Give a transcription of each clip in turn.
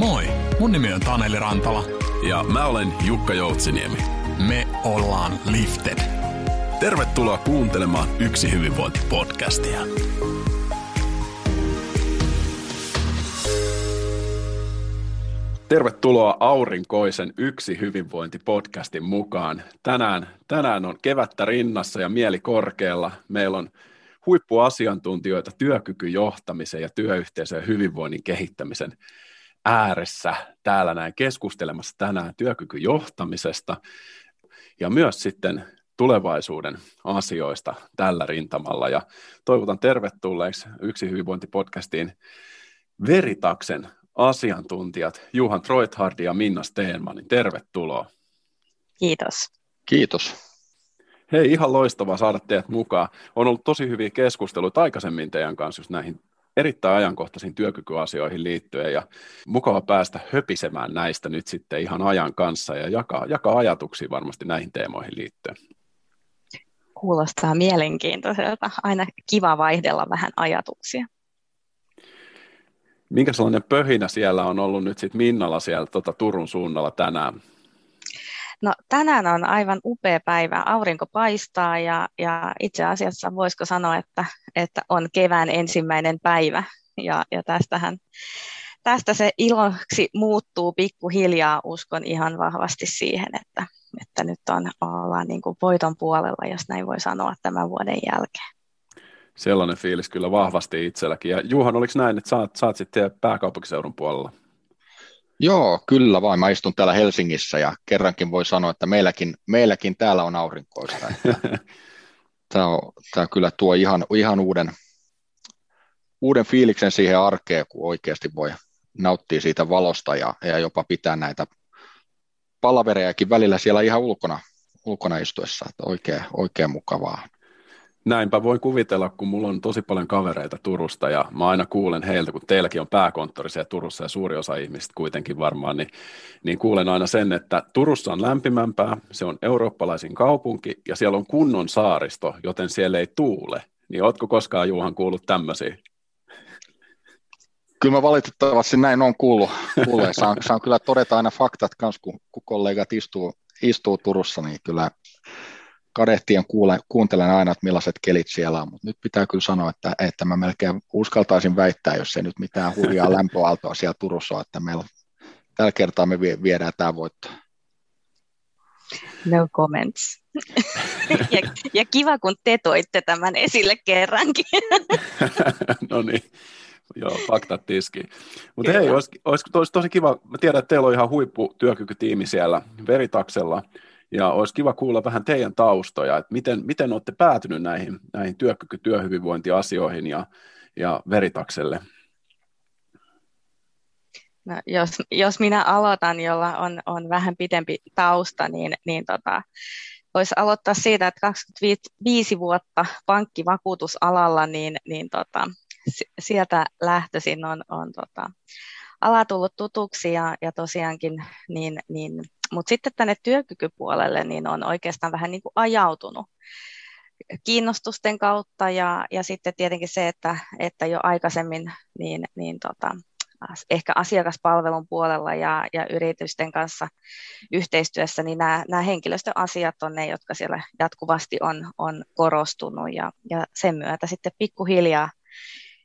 Moi, mun nimi on Taneli Rantala. Ja mä olen Jukka Joutsiniemi. Me ollaan Lifted. Tervetuloa kuuntelemaan Yksi hyvinvointi-podcastia. Tervetuloa aurinkoisen Yksi hyvinvointi-podcastin mukaan. Tänään, tänään on kevättä rinnassa ja mieli korkealla. Meillä on huippuasiantuntijoita työkykyjohtamisen ja työyhteisön hyvinvoinnin kehittämisen ääressä täällä näin keskustelemassa tänään työkykyjohtamisesta ja myös sitten tulevaisuuden asioista tällä rintamalla. Ja toivotan tervetulleeksi Yksi hyvinvointipodcastiin Veritaksen asiantuntijat Juhan Troithard ja Minna Steenmanin. Tervetuloa. Kiitos. Kiitos. Hei, ihan loistavaa saada teidät mukaan. On ollut tosi hyviä keskusteluita aikaisemmin teidän kanssa just näihin erittäin ajankohtaisiin työkykyasioihin liittyen ja mukava päästä höpisemään näistä nyt sitten ihan ajan kanssa ja jakaa, jakaa ajatuksia varmasti näihin teemoihin liittyen. Kuulostaa mielenkiintoiselta. Aina kiva vaihdella vähän ajatuksia. Minkä sellainen pöhinä siellä on ollut nyt sitten Minnalla siellä tuota Turun suunnalla tänään? No tänään on aivan upea päivä. Aurinko paistaa ja, ja itse asiassa voisiko sanoa, että, että on kevään ensimmäinen päivä. Ja, ja tästähän, tästä se iloksi muuttuu pikkuhiljaa. Uskon ihan vahvasti siihen, että, että nyt on, ollaan niin kuin voiton puolella, jos näin voi sanoa tämän vuoden jälkeen. Sellainen fiilis kyllä vahvasti itselläkin. Ja Juhan, oliko näin, että saat, saat sitten pääkaupunkiseudun puolella? Joo, kyllä vain. Mä istun täällä Helsingissä ja kerrankin voi sanoa, että meilläkin, meilläkin täällä on aurinkoista. tämä, on, tämä kyllä tuo ihan, ihan uuden, uuden fiiliksen siihen arkeen, kun oikeasti voi nauttia siitä valosta ja, ja jopa pitää näitä palaverejakin välillä siellä ihan ulkona, ulkona istuessa. Että oikein, oikein mukavaa. Näinpä voi kuvitella, kun mulla on tosi paljon kavereita Turusta ja mä aina kuulen heiltä, kun teilläkin on pääkonttori siellä Turussa ja suuri osa ihmistä kuitenkin varmaan, niin, niin kuulen aina sen, että Turussa on lämpimämpää, se on eurooppalaisin kaupunki ja siellä on kunnon saaristo, joten siellä ei tuule. Niin ootko koskaan Juhan kuullut tämmöisiä? Kyllä mä valitettavasti näin on kuullut. kuullut. Saan, saan kyllä todeta aina faktat kanssa, kun, kun kollegat istuu, istuu Turussa, niin kyllä kadehtien kuule, kuuntelen aina, että millaiset kelit siellä on, mutta nyt pitää kyllä sanoa, että, että mä melkein uskaltaisin väittää, jos ei nyt mitään hurjaa lämpöaaltoa siellä Turussa on, että meillä tällä kertaa me viedään tämä voitto. No comments. ja, ja kiva, kun te toitte tämän esille kerrankin. no niin. Joo, faktat tiski. Mutta hei, olisi, olisi, olisi tosi kiva, mä tiedän, että teillä on ihan huipputyökykytiimi siellä Veritaksella, ja olisi kiva kuulla vähän teidän taustoja, että miten, miten olette päätynyt näihin, näihin työkyky, työhyvinvointiasioihin ja, ja veritakselle? No, jos, jos minä aloitan, jolla on, on vähän pidempi tausta, niin, niin tota, voisi aloittaa siitä, että 25 vuotta pankkivakuutusalalla, niin, niin tota, sieltä lähtöisin on, on tota, ala tullut tutuksi ja, ja tosiaankin niin, niin mutta sitten tänne työkykypuolelle niin on oikeastaan vähän niin kuin ajautunut kiinnostusten kautta ja, ja sitten tietenkin se, että, että jo aikaisemmin niin, niin tota, ehkä asiakaspalvelun puolella ja, ja yritysten kanssa yhteistyössä, niin nämä, nämä henkilöstöasiat on ne, jotka siellä jatkuvasti on, on korostunut ja, ja sen myötä sitten pikkuhiljaa,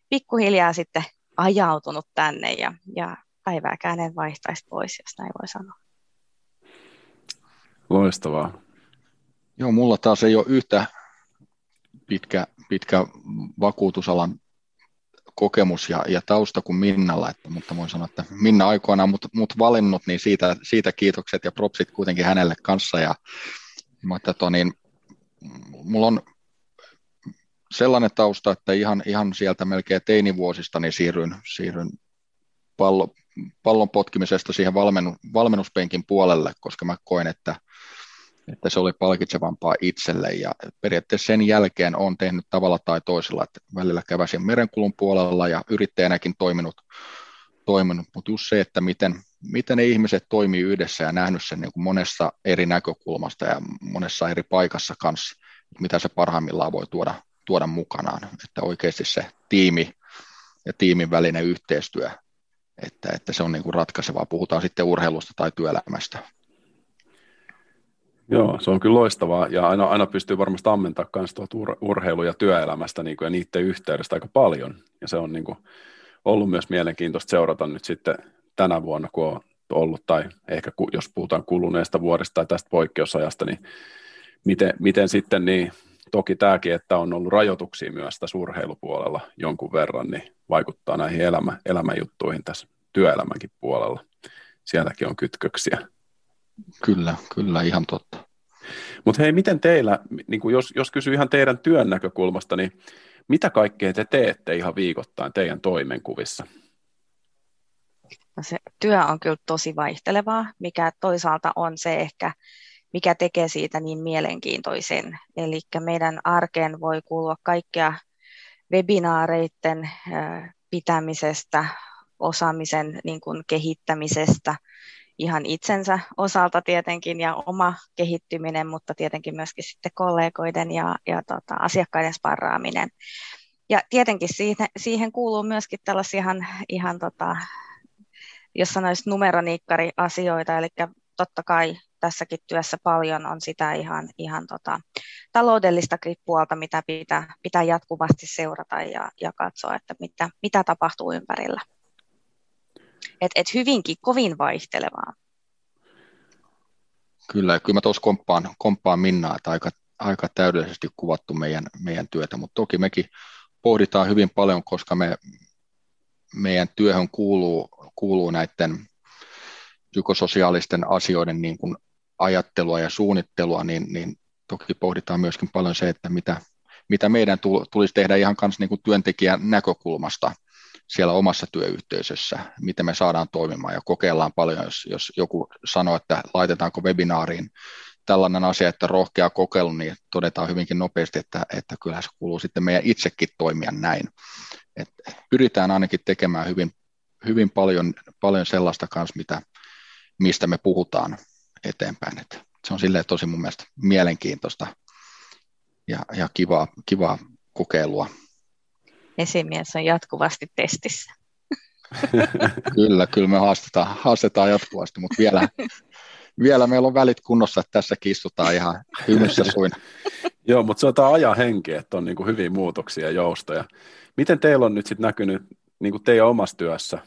pikkuhiljaa sitten ajautunut tänne ja, ja päivääkään en vaihtaisi pois, jos näin voi sanoa. Loistavaa. Joo, mulla taas ei ole yhtä pitkä, pitkä vakuutusalan kokemus ja, ja tausta kuin Minnalla, että, mutta voin sanoa, että Minna aikoinaan mut, mut valinnut, niin siitä, siitä kiitokset ja propsit kuitenkin hänelle kanssa. Ja, mutta to, niin, mulla on sellainen tausta, että ihan, ihan sieltä melkein teinivuosista niin siirryin, siirryin pallo, pallon potkimisesta siihen valmennu, valmennuspenkin puolelle, koska mä koin, että, että se oli palkitsevampaa itselle. Ja periaatteessa sen jälkeen on tehnyt tavalla tai toisella, että välillä käväsin merenkulun puolella ja yrittäjänäkin toiminut, toiminut. Mutta just se, että miten, miten ne ihmiset toimii yhdessä ja nähnyt sen niin kuin monessa eri näkökulmasta ja monessa eri paikassa kanssa, mitä se parhaimmillaan voi tuoda, tuoda mukanaan, että oikeasti se tiimi ja tiimin välinen yhteistyö että, että se on niin kuin ratkaisevaa, puhutaan sitten urheilusta tai työelämästä. Joo, se on kyllä loistavaa ja aina, aina pystyy varmasti ammentamaan myös tuolta ur, urheilu- ja työelämästä niin kuin, ja niiden yhteydestä aika paljon. Ja se on niin kuin, ollut myös mielenkiintoista seurata nyt sitten tänä vuonna, kun on ollut, tai ehkä jos puhutaan kuluneesta vuodesta tai tästä poikkeusajasta, niin miten, miten sitten niin, toki tämäkin, että on ollut rajoituksia myös tässä urheilupuolella jonkun verran, niin vaikuttaa näihin elämä, elämänjuttuihin tässä työelämänkin puolella. Sielläkin on kytköksiä. Kyllä, kyllä, ihan totta. Mutta hei, miten teillä, niin jos, jos kysyy ihan teidän työn näkökulmasta, niin mitä kaikkea te teette ihan viikoittain teidän toimenkuvissa? No se työ on kyllä tosi vaihtelevaa, mikä toisaalta on se ehkä, mikä tekee siitä niin mielenkiintoisen. Eli meidän arkeen voi kuulua kaikkea webinaareiden pitämisestä, osaamisen niin kuin kehittämisestä, ihan itsensä osalta tietenkin ja oma kehittyminen, mutta tietenkin myöskin sitten kollegoiden ja, ja tota, asiakkaiden sparraaminen. Ja tietenkin siihen, siihen kuuluu myöskin tällaisia ihan, ihan tota, jos sanoisi numeroniikkari-asioita, eli totta kai tässäkin työssä paljon on sitä ihan, ihan tota, taloudellista puolta, mitä pitää, pitää jatkuvasti seurata ja, ja katsoa, että mitä, mitä tapahtuu ympärillä. Et, et hyvinkin kovin vaihtelevaa. Kyllä, kyllä mä tuossa komppaan, komppaan Minnaa, että aika, aika täydellisesti kuvattu meidän, meidän työtä, mutta toki mekin pohditaan hyvin paljon, koska me, meidän työhön kuuluu, kuuluu näiden psykososiaalisten asioiden niin kuin ajattelua ja suunnittelua, niin, niin toki pohditaan myöskin paljon se, että mitä, mitä meidän tulisi tehdä ihan kanssa niin kuin työntekijän näkökulmasta siellä omassa työyhteisössä, miten me saadaan toimimaan ja kokeillaan paljon, jos, jos joku sanoo, että laitetaanko webinaariin tällainen asia, että rohkea kokeilu, niin todetaan hyvinkin nopeasti, että, että kyllä se kuuluu sitten meidän itsekin toimia näin. Et pyritään ainakin tekemään hyvin, hyvin paljon, paljon sellaista kanssa, mitä, mistä me puhutaan eteenpäin. Et se on silleen tosi mun mielestä mielenkiintoista ja, ja kivaa, kivaa kokeilua. Esimies on jatkuvasti testissä. kyllä, kyllä me haastetaan, haastetaan jatkuvasti, mutta vielä, vielä meillä on välit kunnossa, että tässä istutaan ihan hymyssä suin. Joo, mutta se on tämä ajan henki, että on niin kuin hyviä muutoksia ja joustoja. Miten teillä on nyt sitten näkynyt niin kuin teidän omassa työssä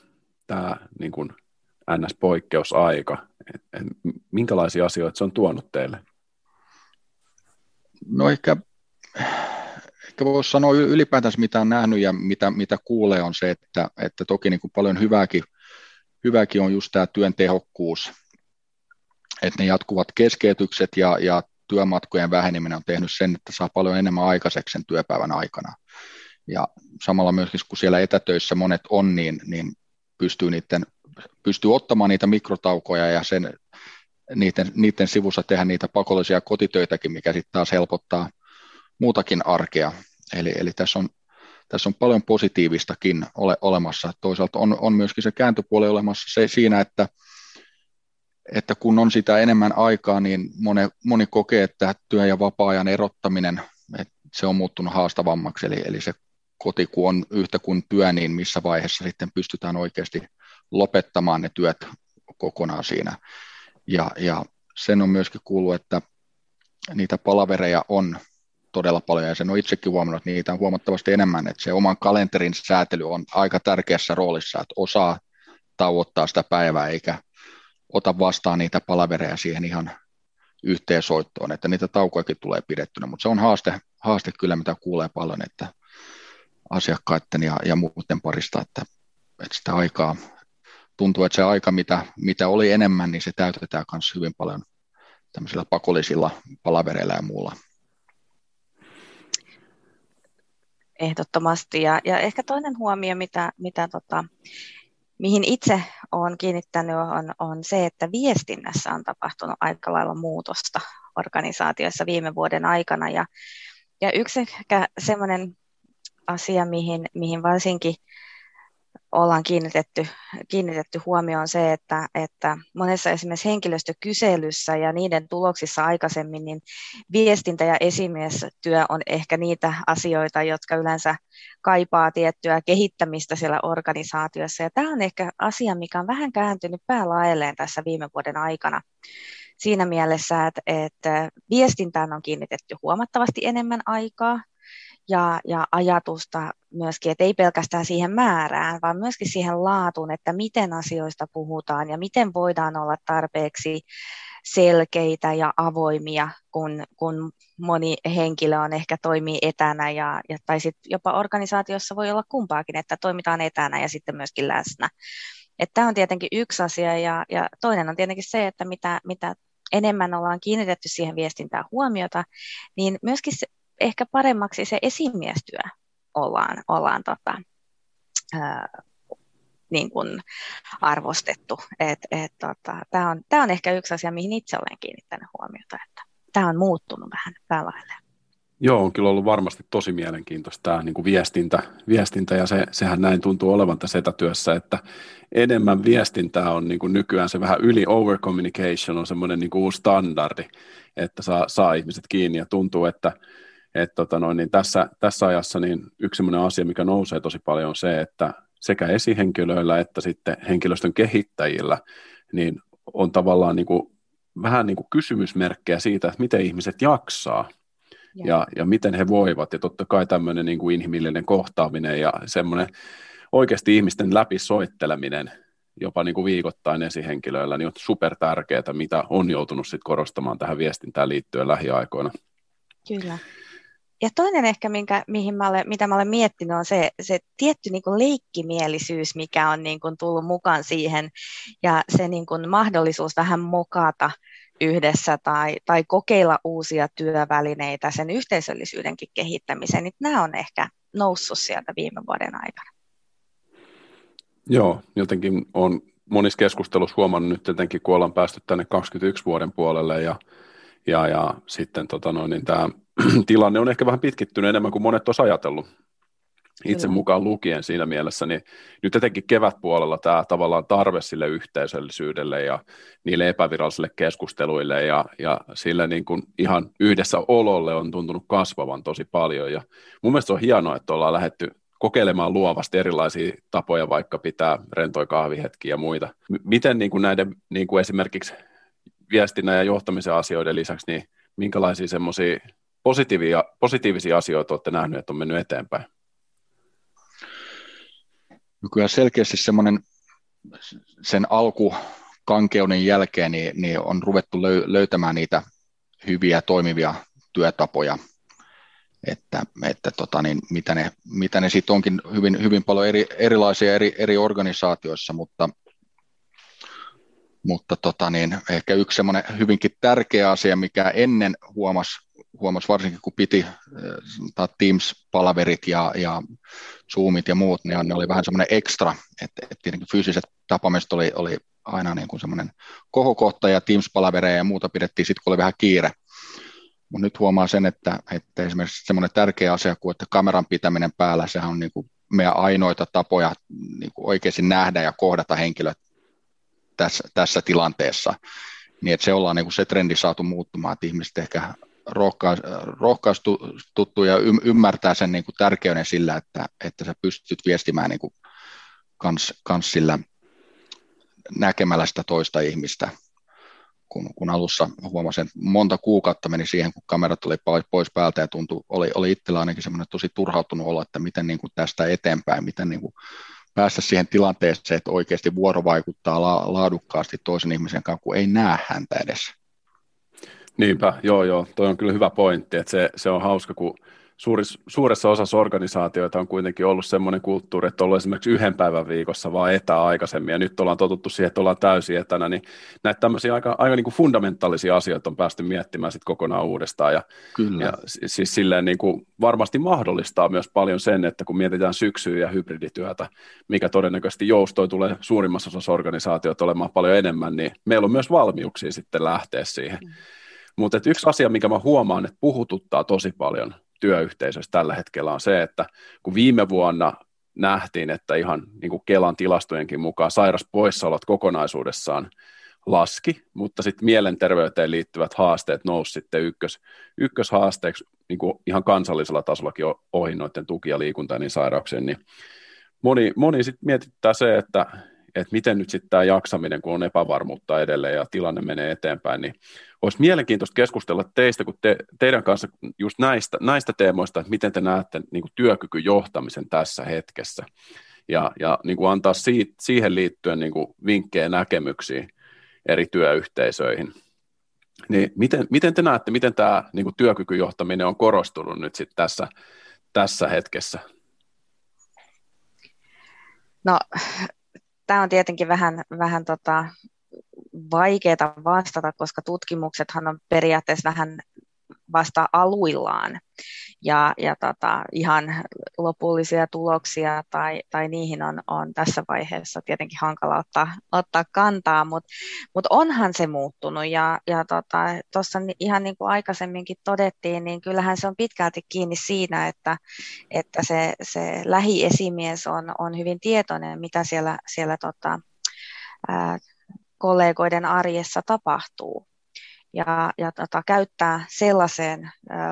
tämä niin kuin NS-poikkeusaika? Et, et, minkälaisia asioita se on tuonut teille? No ehkä, ehkä voisi sanoa ylipäätänsä mitä on nähnyt ja mitä, mitä kuulee on se, että, että toki niin kuin paljon hyvääkin, hyvääkin on just tämä työn tehokkuus, että ne jatkuvat keskeytykset ja, ja työmatkojen väheneminen on tehnyt sen, että saa paljon enemmän aikaiseksi sen työpäivän aikana. Ja samalla myöskin, kun siellä etätöissä monet on, niin, niin pystyy, niiden, pystyy ottamaan niitä mikrotaukoja ja sen, niiden, niiden sivussa tehdä niitä pakollisia kotitöitäkin, mikä sitten taas helpottaa muutakin arkea. Eli, eli tässä, on, tässä on paljon positiivistakin ole, olemassa. Toisaalta on, on myöskin se kääntöpuoli olemassa se, siinä, että, että kun on sitä enemmän aikaa, niin moni, moni kokee, että työ- ja vapaa-ajan erottaminen, että se on muuttunut haastavammaksi, eli, eli se koti kun on yhtä kuin työ, niin missä vaiheessa sitten pystytään oikeasti lopettamaan ne työt kokonaan siinä. Ja, ja sen on myöskin kuullut, että niitä palavereja on todella paljon, ja sen on itsekin huomannut, että niitä on huomattavasti enemmän, että se oman kalenterin säätely on aika tärkeässä roolissa, että osaa tauottaa sitä päivää, eikä ota vastaan niitä palavereja siihen ihan yhteensoittoon, että niitä taukojakin tulee pidettynä, mutta se on haaste, haaste kyllä, mitä kuulee paljon, että asiakkaiden ja, ja muiden parista, että, että sitä aikaa, tuntuu, että se aika, mitä, mitä oli enemmän, niin se täytetään myös hyvin paljon tämmöisillä pakollisilla palavereilla ja muulla. Ehdottomasti. Ja, ja ehkä toinen huomio, mitä, mitä tota, mihin itse olen kiinnittänyt, on, on se, että viestinnässä on tapahtunut aika lailla muutosta organisaatioissa viime vuoden aikana. Ja, ja yksi ehkä semmoinen asia, mihin, mihin varsinkin ollaan kiinnitetty, kiinnitetty huomioon se, että, että monessa esimerkiksi henkilöstökyselyssä ja niiden tuloksissa aikaisemmin, niin viestintä ja esimiestyö on ehkä niitä asioita, jotka yleensä kaipaa tiettyä kehittämistä siellä organisaatiossa. Ja tämä on ehkä asia, mikä on vähän kääntynyt päälaelleen tässä viime vuoden aikana siinä mielessä, että, että viestintään on kiinnitetty huomattavasti enemmän aikaa, ja, ja ajatusta myöskin, että ei pelkästään siihen määrään, vaan myöskin siihen laatuun, että miten asioista puhutaan ja miten voidaan olla tarpeeksi selkeitä ja avoimia, kun, kun moni henkilö on ehkä toimii etänä ja, ja tai sit jopa organisaatiossa voi olla kumpaakin, että toimitaan etänä ja sitten myöskin läsnä. Tämä on tietenkin yksi asia ja, ja toinen on tietenkin se, että mitä, mitä enemmän ollaan kiinnitetty siihen viestintään huomiota, niin myöskin se, ehkä paremmaksi se esimiestyö ollaan, ollaan tota, ää, niin kuin arvostettu. Et, tota, Tämä on, tää on ehkä yksi asia, mihin itse olen kiinnittänyt huomiota, että tämä on muuttunut vähän päälaille. Joo, on kyllä ollut varmasti tosi mielenkiintoista tämä niin kuin viestintä, viestintä, ja se, sehän näin tuntuu olevan tässä etätyössä, että enemmän viestintää on niin kuin nykyään se vähän yli over communication on semmoinen niin kuin uusi standardi, että saa, saa ihmiset kiinni ja tuntuu, että et tota noin, niin tässä, tässä ajassa niin yksi asia, mikä nousee tosi paljon on se, että sekä esihenkilöillä että sitten henkilöstön kehittäjillä niin on tavallaan niin kuin, vähän niin kuin kysymysmerkkejä siitä, että miten ihmiset jaksaa ja, ja miten he voivat. Ja totta kai tämmöinen niin kuin inhimillinen kohtaaminen ja semmoinen oikeasti ihmisten läpisoitteleminen jopa niin kuin viikoittain esihenkilöillä, niin on super tärkeää, mitä on joutunut sit korostamaan tähän viestintään liittyen lähiaikoina. Kyllä. Ja toinen ehkä, minkä, mihin mä olen, mitä mä olen miettinyt, on se, se tietty niin kuin leikkimielisyys, mikä on niin kuin tullut mukaan siihen, ja se niin kuin mahdollisuus vähän mokata yhdessä tai, tai kokeilla uusia työvälineitä sen yhteisöllisyydenkin kehittämiseen, niin nämä on ehkä noussut sieltä viime vuoden aikana. Joo, jotenkin on monissa keskustelussa huomannut nyt jotenkin, kun ollaan päästy tänne 21 vuoden puolelle ja, ja, ja sitten tota noin, niin tämä tilanne on ehkä vähän pitkittynyt enemmän kuin monet olisivat ajatellut. Itse Kyllä. mukaan lukien siinä mielessä, niin nyt etenkin kevätpuolella tämä tavallaan tarve sille yhteisöllisyydelle ja niille epävirallisille keskusteluille ja, ja sille niin kuin ihan yhdessä ololle on tuntunut kasvavan tosi paljon. Ja mun mielestä on hienoa, että ollaan lähdetty kokeilemaan luovasti erilaisia tapoja, vaikka pitää rentoi kahvihetkiä ja muita. Miten niin kuin näiden niin kuin esimerkiksi viestinnän ja johtamisen asioiden lisäksi, niin minkälaisia semmoisia positiivisia, positiivisia asioita olette nähneet, että on mennyt eteenpäin? No kyllä selkeästi semmoinen sen alkukankeuden jälkeen niin, niin on ruvettu löytämään niitä hyviä toimivia työtapoja, että, että tota, niin, mitä ne, mitä ne sitten onkin hyvin, hyvin paljon eri, erilaisia eri, eri organisaatioissa, mutta, mutta tota, niin, ehkä yksi semmoinen hyvinkin tärkeä asia, mikä ennen huomasi huomasi varsinkin, kun piti äh, Teams-palaverit ja, ja Zoomit ja muut, niin ne oli vähän semmoinen ekstra, että, että tietenkin fyysiset tapaamiset oli, oli aina niin kuin semmoinen kohokohta ja Teams-palavereja ja muuta pidettiin sitten, kun oli vähän kiire. Mutta nyt huomaa sen, että, että esimerkiksi semmoinen tärkeä asia kuin, että kameran pitäminen päällä, sehän on niin kuin meidän ainoita tapoja niin kuin oikeasti nähdä ja kohdata henkilöt tässä, tässä tilanteessa. Niin että se ollaan niin kuin se trendi saatu muuttumaan, että ihmiset ehkä rohkaistuttu ja ymmärtää sen niin kuin tärkeyden sillä, että, että sä pystyt viestimään niin kuin kans, kans sillä näkemällä sitä toista ihmistä. Kun, kun alussa huomasin, että monta kuukautta meni siihen, kun kamerat tuli pois päältä ja tuntui, oli, oli itsellä ainakin semmoinen tosi turhautunut olla, että miten niin kuin tästä eteenpäin, miten niin kuin päästä siihen tilanteeseen, että oikeasti vuoro vaikuttaa la, laadukkaasti toisen ihmisen kanssa, kun ei näe häntä edes. Niinpä, joo joo, toi on kyllä hyvä pointti, että se, se on hauska, kun suuris, suuressa osassa organisaatioita on kuitenkin ollut semmoinen kulttuuri, että on ollut esimerkiksi yhden päivän viikossa vaan etä aikaisemmin, ja nyt ollaan totuttu siihen, että ollaan täysin etänä, niin näitä tämmöisiä aika, aika niin kuin fundamentaalisia asioita on päästy miettimään sitten kokonaan uudestaan, ja, Kyllä. ja siis silleen niin kuin varmasti mahdollistaa myös paljon sen, että kun mietitään syksyä ja hybridityötä, mikä todennäköisesti joustoi tulee suurimmassa osassa organisaatioita olemaan paljon enemmän, niin meillä on myös valmiuksia sitten lähteä siihen. Mm mutta yksi asia, mikä mä huomaan, että puhututtaa tosi paljon työyhteisössä tällä hetkellä on se, että kun viime vuonna nähtiin, että ihan niin kuin Kelan tilastojenkin mukaan sairaspoissaolot kokonaisuudessaan laski, mutta sitten mielenterveyteen liittyvät haasteet nousi sitten ykkös, ykköshaasteeksi niin kuin ihan kansallisella tasollakin ohi noiden tuki- ja liikunta- ja niin sairauksien, niin moni, moni sitten mietittää se, että, että miten nyt sitten tämä jaksaminen, kun on epävarmuutta edelleen ja tilanne menee eteenpäin, niin olisi mielenkiintoista keskustella teistä, kun te, teidän kanssa just näistä, näistä teemoista, että miten te näette niin kuin työkykyjohtamisen tässä hetkessä ja, ja niin kuin antaa siitä, siihen liittyen niin kuin vinkkejä näkemyksiä eri työyhteisöihin. Niin miten, miten te näette, miten tämä niin kuin työkykyjohtaminen on korostunut nyt sit tässä, tässä hetkessä? No, tämä on tietenkin vähän, vähän tota, vaikeaa vastata, koska tutkimuksethan on periaatteessa vähän vasta aluillaan. Ja, ja tota, ihan lopullisia tuloksia tai, tai niihin on, on tässä vaiheessa tietenkin hankala ottaa, ottaa kantaa, mutta mut onhan se muuttunut. Ja, ja tuossa tota, ihan niin kuin aikaisemminkin todettiin, niin kyllähän se on pitkälti kiinni siinä, että, että se, se lähiesimies on, on hyvin tietoinen, mitä siellä, siellä tota, ää, kollegoiden arjessa tapahtuu ja, ja tota, käyttää sellaiseen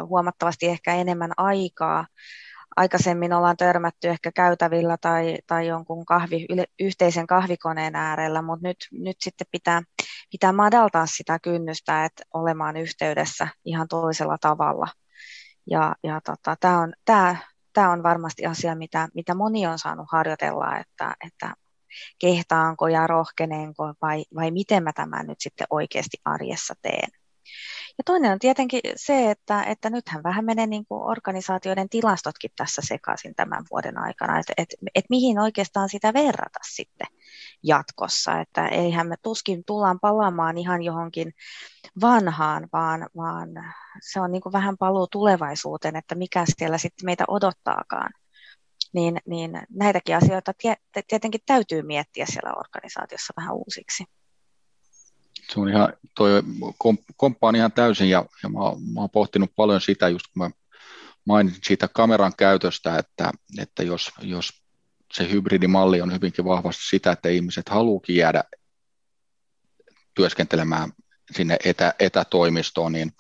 huomattavasti ehkä enemmän aikaa. Aikaisemmin ollaan törmätty ehkä käytävillä tai, tai jonkun kahvi, yhteisen kahvikoneen äärellä, mutta nyt, nyt sitten pitää, pitää madaltaa sitä kynnystä, että olemaan yhteydessä ihan toisella tavalla. Ja, ja tota, tämä on, tää, tää on varmasti asia, mitä, mitä moni on saanut harjoitella, että, että kehtaanko ja rohkeneenko vai, vai miten mä tämän nyt sitten oikeasti arjessa teen. Ja toinen on tietenkin se, että, että nythän vähän menee niin kuin organisaatioiden tilastotkin tässä sekaisin tämän vuoden aikana, että että että mihin oikeastaan sitä verrata sitten jatkossa, että eihän me tuskin tullaan palaamaan ihan johonkin vanhaan, vaan, vaan se on niin kuin vähän paluu tulevaisuuteen, että mikä siellä sitten meitä odottaakaan niin, niin näitäkin asioita tietenkin täytyy miettiä siellä organisaatiossa vähän uusiksi. Se on ihan, toi komppaan ihan täysin ja, ja mä, mä oon pohtinut paljon sitä, just kun mä mainitsin siitä kameran käytöstä, että, että jos, jos se hybridimalli on hyvinkin vahvasti sitä, että ihmiset haluukin jäädä työskentelemään sinne etä, etätoimistoon, niin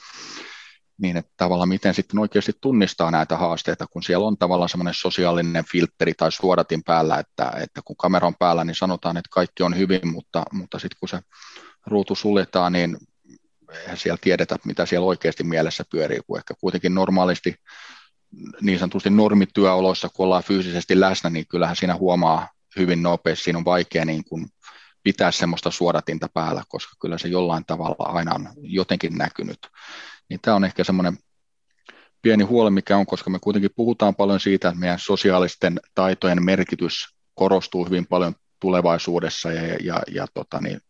niin että tavallaan miten sitten oikeasti tunnistaa näitä haasteita, kun siellä on tavallaan semmoinen sosiaalinen filtteri tai suodatin päällä, että, että kun kamera on päällä, niin sanotaan, että kaikki on hyvin, mutta, mutta sitten kun se ruutu suljetaan, niin eihän siellä tiedetä, mitä siellä oikeasti mielessä pyörii, kun ehkä kuitenkin normaalisti niin sanotusti normityöoloissa, kun ollaan fyysisesti läsnä, niin kyllähän siinä huomaa hyvin nopeasti, siinä on vaikea niin kuin pitää semmoista suodatinta päällä, koska kyllä se jollain tavalla aina on jotenkin näkynyt niin tämä on ehkä semmoinen pieni huoli, mikä on, koska me kuitenkin puhutaan paljon siitä, että meidän sosiaalisten taitojen merkitys korostuu hyvin paljon tulevaisuudessa ja, ja, ja tota niin,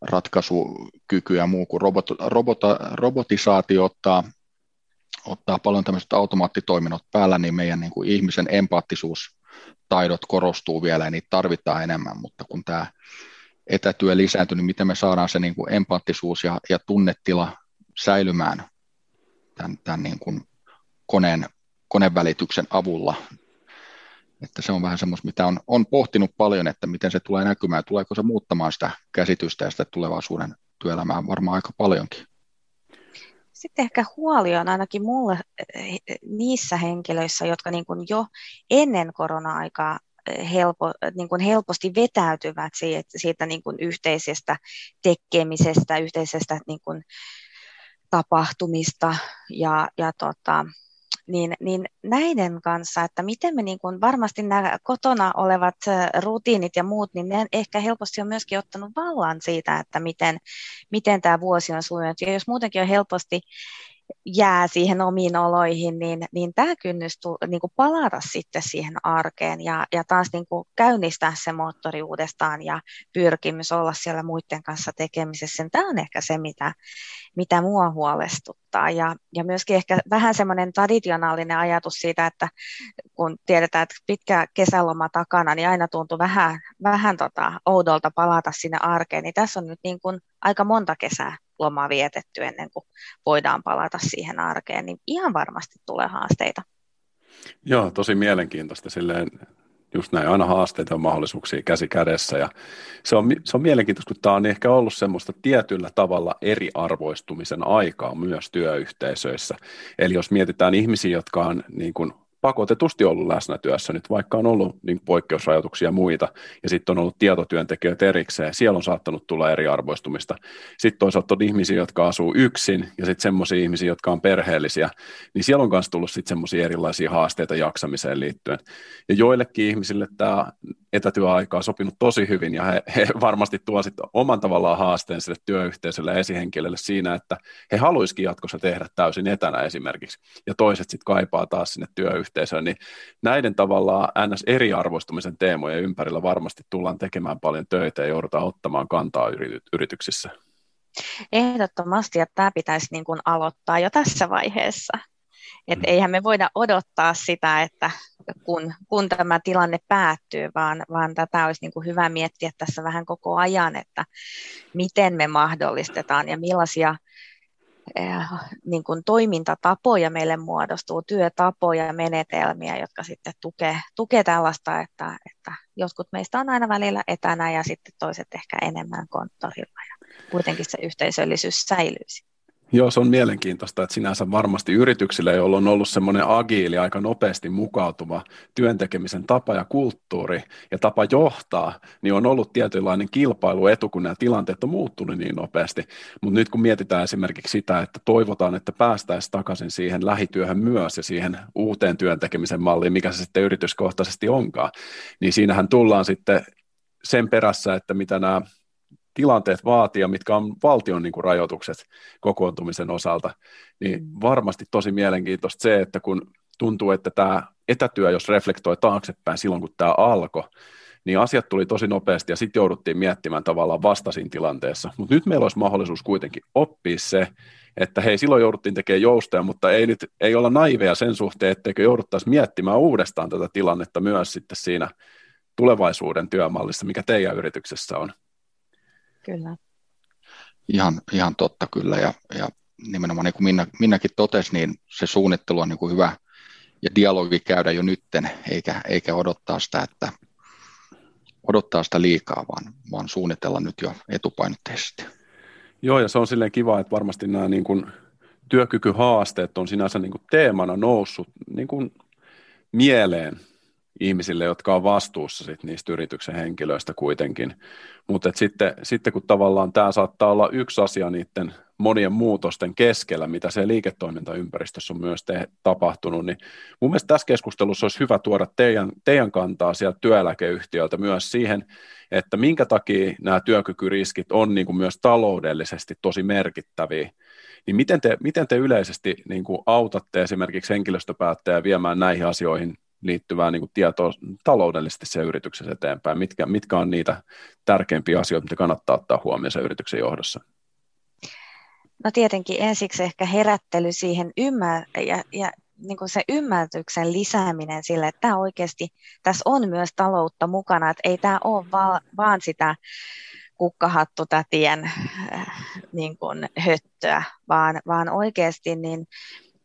ratkaisukyky ja muu, kun robot, robota, robotisaatio ottaa, ottaa paljon tämmöiset automaattitoiminnot päällä, niin meidän niin kuin ihmisen empaattisuustaidot korostuu vielä ja niitä tarvitaan enemmän, mutta kun tämä etätyö lisääntyy, niin miten me saadaan se niin kuin empaattisuus ja, ja tunnetila säilymään tämän, tämän niin kuin koneen, konevälityksen avulla. Että se on vähän semmoista, mitä on, on pohtinut paljon, että miten se tulee näkymään, tuleeko se muuttamaan sitä käsitystä ja sitä tulevaisuuden työelämää varmaan aika paljonkin. Sitten ehkä huoli on ainakin mulle eh, niissä henkilöissä, jotka niin kuin jo ennen korona-aikaa eh, helpo, niin kuin helposti vetäytyvät siitä, siitä niin kuin yhteisestä tekemisestä, yhteisestä niin kuin tapahtumista ja, ja tota, niin, niin näiden kanssa, että miten me niin kuin varmasti nämä kotona olevat rutiinit ja muut, niin ne ehkä helposti on myöskin ottanut vallan siitä, että miten, miten tämä vuosi on sujunut. Ja jos muutenkin on helposti jää siihen omiin oloihin, niin, niin tämä kynnys tu, niin kuin palata sitten siihen arkeen ja, ja taas niin kuin käynnistää se moottori uudestaan ja pyrkimys olla siellä muiden kanssa tekemisessä. Tämä on ehkä se, mitä, mitä mua huolestuttaa. Ja, ja myöskin ehkä vähän semmoinen traditionaalinen ajatus siitä, että kun tiedetään, että pitkä kesäloma takana, niin aina tuntuu vähän, vähän tota oudolta palata sinne arkeen. Niin tässä on nyt niin kuin aika monta kesää lomaa vietetty ennen kuin voidaan palata siihen arkeen, niin ihan varmasti tulee haasteita. Joo, tosi mielenkiintoista. Silleen, Just näin, aina haasteita ja mahdollisuuksia käsi kädessä. Ja se, on, se on mielenkiintoista, kun tämä on ehkä ollut semmoista tietyllä tavalla eriarvoistumisen aikaa myös työyhteisöissä. Eli jos mietitään ihmisiä, jotka on niin kuin pakotetusti ollut läsnä työssä nyt, vaikka on ollut niin poikkeusrajoituksia ja muita, ja sitten on ollut tietotyöntekijöitä erikseen, siellä on saattanut tulla eriarvoistumista. Sitten toisaalta on ihmisiä, jotka asuu yksin, ja sitten semmoisia ihmisiä, jotka on perheellisiä, niin siellä on myös tullut sitten semmoisia erilaisia haasteita jaksamiseen liittyen. Ja joillekin ihmisille tämä etätyöaika on sopinut tosi hyvin, ja he, he varmasti tuovat sitten oman tavallaan haasteen sille työyhteisölle ja esihenkilölle siinä, että he haluaisikin jatkossa tehdä täysin etänä esimerkiksi, ja toiset sitten kaipaa taas sinne työyhteisölle yhteisöön, niin näiden tavallaan ns. eriarvoistumisen teemojen ympärillä varmasti tullaan tekemään paljon töitä ja joudutaan ottamaan kantaa yrityksissä. Ehdottomasti, että tämä pitäisi niin kuin aloittaa jo tässä vaiheessa. Et mm. eihän me voida odottaa sitä, että kun, kun tämä tilanne päättyy, vaan, vaan tätä olisi niin kuin hyvä miettiä tässä vähän koko ajan, että miten me mahdollistetaan ja millaisia Eh, niin kuin toimintatapoja meille muodostuu, työtapoja ja menetelmiä, jotka sitten tukee, tukee tällaista, että, että jotkut meistä on aina välillä etänä ja sitten toiset ehkä enemmän konttorilla ja kuitenkin se yhteisöllisyys säilyisi. Joo, se on mielenkiintoista, että sinänsä varmasti yrityksille, joilla on ollut semmoinen agiili, aika nopeasti mukautuva työntekemisen tapa ja kulttuuri ja tapa johtaa, niin on ollut tietynlainen kilpailuetu, kun nämä tilanteet on muuttunut niin nopeasti. Mutta nyt kun mietitään esimerkiksi sitä, että toivotaan, että päästäisiin takaisin siihen lähityöhön myös ja siihen uuteen työntekemisen malliin, mikä se sitten yrityskohtaisesti onkaan, niin siinähän tullaan sitten sen perässä, että mitä nämä tilanteet vaatii ja mitkä on valtion niin kuin rajoitukset kokoontumisen osalta, niin mm. varmasti tosi mielenkiintoista se, että kun tuntuu, että tämä etätyö, jos reflektoi taaksepäin silloin, kun tämä alkoi, niin asiat tuli tosi nopeasti ja sitten jouduttiin miettimään tavallaan vastaisin tilanteessa. Mutta nyt meillä olisi mahdollisuus kuitenkin oppia se, että hei, silloin jouduttiin tekemään joustoja, mutta ei nyt ei olla naiveja sen suhteen, etteikö jouduttaisi miettimään uudestaan tätä tilannetta myös sitten siinä tulevaisuuden työmallissa, mikä teidän yrityksessä on. Kyllä. Ihan, ihan totta kyllä ja, ja nimenomaan niin kuin Minna, Minnakin totesi, niin se suunnittelu on niin kuin hyvä ja dialogi käydä jo nytten, eikä, eikä odottaa sitä, että odottaa sitä liikaa, vaan, vaan suunnitella nyt jo etupainotteisesti. Joo, ja se on silleen kiva, että varmasti nämä niin kuin työkykyhaasteet on sinänsä niin kuin teemana noussut niin kuin mieleen ihmisille, jotka on vastuussa sit niistä yrityksen henkilöistä kuitenkin. Mutta sitten, sitten kun tavallaan tämä saattaa olla yksi asia niiden monien muutosten keskellä, mitä se liiketoimintaympäristössä on myös te- tapahtunut, niin mun mielestä tässä keskustelussa olisi hyvä tuoda teidän, teidän kantaa sieltä työeläkeyhtiöltä myös siihen, että minkä takia nämä työkykyriskit on niin kuin myös taloudellisesti tosi merkittäviä, niin miten te, miten te yleisesti niin kuin autatte esimerkiksi henkilöstöpäättäjää viemään näihin asioihin liittyvää niin kuin tietoa taloudellisesti se yrityksessä eteenpäin? Mitkä, mitkä on niitä tärkeimpiä asioita, mitä kannattaa ottaa huomioon sen yrityksen johdossa? No tietenkin ensiksi ehkä herättely siihen ymmär- ja, ja niin kuin se ymmärryksen lisääminen sille, että tämä oikeasti, tässä on myös taloutta mukana, että ei tämä ole va- vaan sitä kukkahattutätien äh, niin kuin höttöä, vaan, vaan oikeasti niin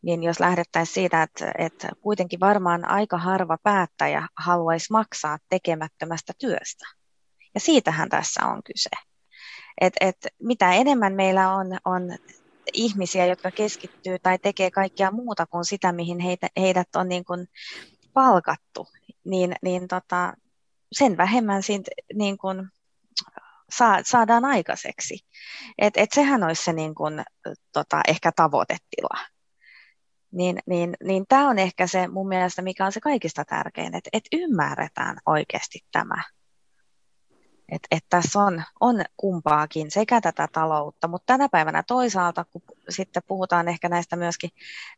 niin jos lähdettäisiin siitä, että, että kuitenkin varmaan aika harva päättäjä haluaisi maksaa tekemättömästä työstä. Ja siitähän tässä on kyse. Et, et mitä enemmän meillä on, on ihmisiä, jotka keskittyy tai tekee kaikkea muuta kuin sitä, mihin heitä, heidät on niin kuin palkattu, niin, niin tota, sen vähemmän siitä, niin kuin saa, saadaan aikaiseksi. Et, et sehän olisi se niin kuin, tota, ehkä tavoitetila niin, niin, niin tämä on ehkä se mun mielestä, mikä on se kaikista tärkein, että, että ymmärretään oikeasti tämä. Että et tässä on, on kumpaakin, sekä tätä taloutta, mutta tänä päivänä toisaalta, kun sitten puhutaan ehkä näistä myöskin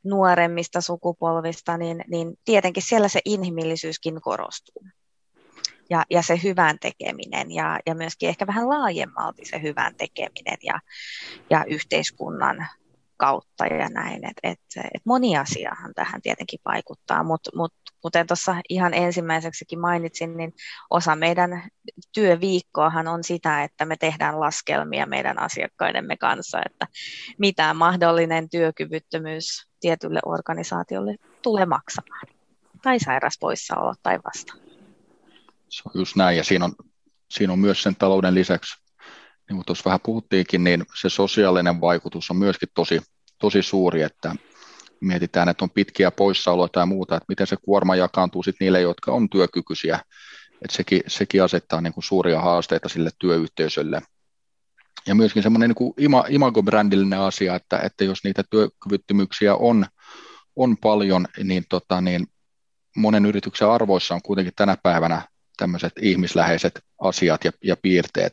nuoremmista sukupolvista, niin, niin tietenkin siellä se inhimillisyyskin korostuu. Ja, ja se hyvän tekeminen ja, ja myöskin ehkä vähän laajemmalti se hyvän tekeminen ja, ja yhteiskunnan kautta ja näin. Et, et, et moni asiahan tähän tietenkin vaikuttaa, mutta mut, kuten tuossa ihan ensimmäiseksikin mainitsin, niin osa meidän työviikkoahan on sitä, että me tehdään laskelmia meidän asiakkaidemme kanssa, että mitä mahdollinen työkyvyttömyys tietylle organisaatiolle tulee maksamaan, tai sairaspoissaolo tai vasta. Se on just näin, ja siinä on, siinä on myös sen talouden lisäksi, niin kuin tuossa vähän puhuttiinkin, niin se sosiaalinen vaikutus on myöskin tosi, tosi suuri, että mietitään, että on pitkiä poissaoloja tai muuta, että miten se kuorma jakaantuu sitten niille, jotka on työkykyisiä, että sekin, sekin asettaa niin kuin suuria haasteita sille työyhteisölle. Ja myöskin semmoinen niin ima, imago-brändillinen asia, että, että jos niitä työkyvyttömyyksiä on, on paljon, niin, tota, niin monen yrityksen arvoissa on kuitenkin tänä päivänä tämmöiset ihmisläheiset asiat ja, ja piirteet,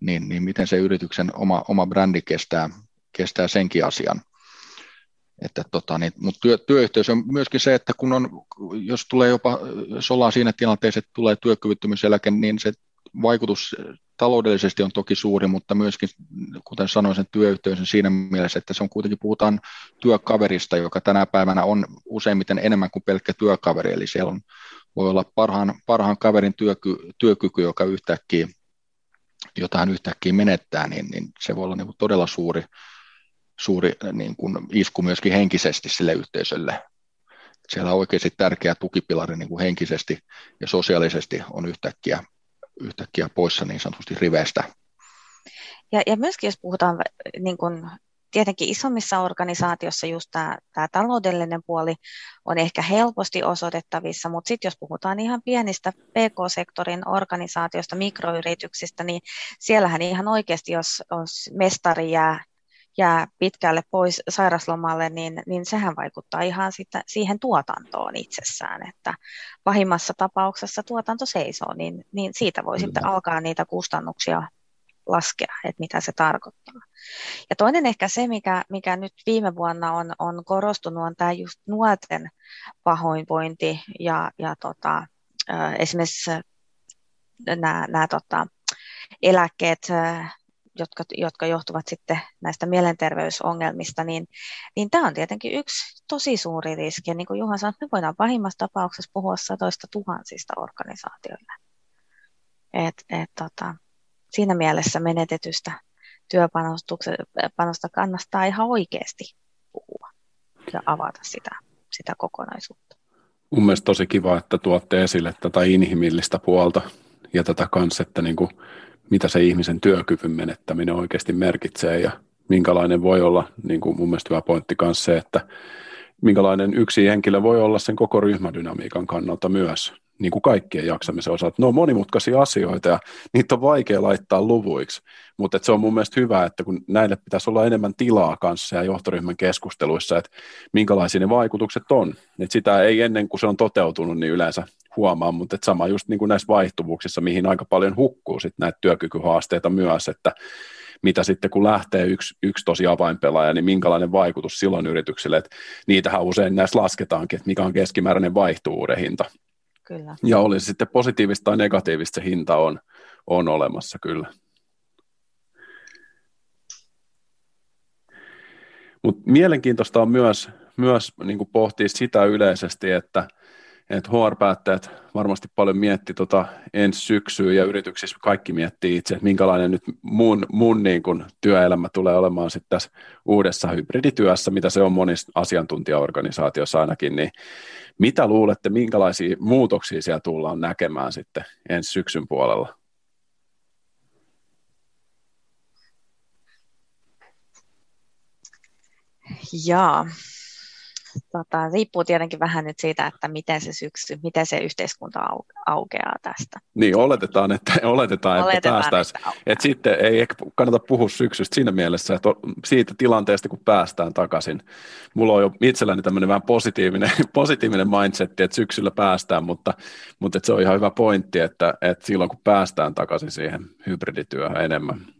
niin, niin miten se yrityksen oma, oma brändi kestää, kestää senkin asian. Että tota, niin, mutta työ, työyhteys on myöskin se, että kun on, jos tulee jopa, jos ollaan siinä tilanteessa, että tulee työkyvyttömyyseläke, niin se vaikutus taloudellisesti on toki suuri, mutta myöskin, kuten sanoin, sen työyhteys siinä mielessä, että se on kuitenkin, puhutaan työkaverista, joka tänä päivänä on useimmiten enemmän kuin pelkkä työkaveri, eli siellä on, voi olla parhaan, parhaan kaverin työky, työkyky, joka yhtäkkiä, jotain yhtäkkiä menettää, niin, niin se voi olla niin kuin todella suuri, suuri niin kuin isku myöskin henkisesti sille yhteisölle. Siellä on oikeasti tärkeä tukipilari niin kuin henkisesti ja sosiaalisesti on yhtäkkiä, yhtäkkiä poissa niin sanotusti riveistä. Ja, ja myöskin jos puhutaan niin kuin tietenkin isommissa organisaatioissa just tämä, tämä taloudellinen puoli on ehkä helposti osoitettavissa, mutta sitten jos puhutaan ihan pienistä PK-sektorin organisaatioista, mikroyrityksistä, niin siellähän ihan oikeasti, jos, jos mestari jää jää pitkälle pois sairaslomalle, niin, niin sehän vaikuttaa ihan sitä, siihen tuotantoon itsessään, että pahimmassa tapauksessa tuotanto seisoo, niin, niin siitä voi Kyllä. sitten alkaa niitä kustannuksia laskea, että mitä se tarkoittaa. Ja toinen ehkä se, mikä, mikä nyt viime vuonna on, on korostunut, on tämä just nuorten pahoinvointi ja, ja tota, esimerkiksi nämä, nämä tota, eläkkeet jotka, jotka johtuvat sitten näistä mielenterveysongelmista, niin, niin tämä on tietenkin yksi tosi suuri riski. Ja niin kuin Juha sanoi, me voidaan pahimmassa tapauksessa puhua satoista tuhansista organisaatioille. Et, et, tota, siinä mielessä menetetystä työpanosta kannattaa ihan oikeasti puhua ja avata sitä, sitä kokonaisuutta. Mun mielestä tosi kiva, että tuotte esille tätä inhimillistä puolta ja tätä kanssa, että niin kuin mitä se ihmisen työkyvyn menettäminen oikeasti merkitsee ja minkälainen voi olla, niin kuin mun mielestä hyvä pointti kanssa se, että minkälainen yksi henkilö voi olla sen koko ryhmädynamiikan kannalta myös, niin kuin kaikkien jaksamisen osalta. Ne on monimutkaisia asioita ja niitä on vaikea laittaa luvuiksi, mutta se on mun mielestä hyvä, että kun näille pitäisi olla enemmän tilaa kanssa ja johtoryhmän keskusteluissa, että minkälaisia ne vaikutukset on. Että sitä ei ennen kuin se on toteutunut, niin yleensä huomaa, mutta että sama just niin kuin näissä vaihtuvuuksissa, mihin aika paljon hukkuu sit näitä työkykyhaasteita myös, että mitä sitten kun lähtee yksi, yksi tosi avainpelaaja, niin minkälainen vaikutus silloin yritykselle, että niitähän usein näissä lasketaankin, että mikä on keskimääräinen vaihtuvuuden hinta. Kyllä. Ja oli sitten positiivista tai negatiivista, se hinta on, on olemassa kyllä. Mutta mielenkiintoista on myös, myös niin pohtia sitä yleisesti, että että HR-päättäjät varmasti paljon mietti tota ensi syksyä ja yrityksissä kaikki miettii itse, että minkälainen nyt mun, mun niin kuin työelämä tulee olemaan sitten tässä uudessa hybridityössä, mitä se on monissa asiantuntijaorganisaatioissa ainakin, niin mitä luulette, minkälaisia muutoksia siellä tullaan näkemään sitten ensi syksyn puolella? Jaa, tota, riippuu tietenkin vähän nyt siitä, että miten se syksy, miten se yhteiskunta aukeaa tästä. Niin, oletetaan, että, oletetaan, oletetaan että päästään. Että, että sitten ei ehkä kannata puhua syksystä siinä mielessä, että siitä tilanteesta, kun päästään takaisin. Mulla on jo itselläni tämmöinen vähän positiivinen, positiivinen mindset, että syksyllä päästään, mutta, mutta että se on ihan hyvä pointti, että, että silloin kun päästään takaisin siihen hybridityöhön enemmän